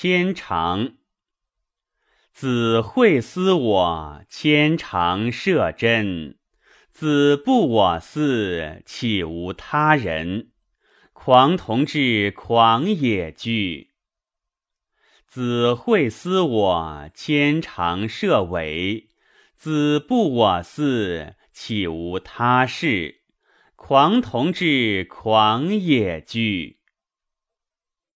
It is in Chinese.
牵长子会思我牵长射针，子不我思，岂无他人？狂同志，狂也惧。子会思我牵长射尾，子不我思，岂无他事？狂同志，狂也惧。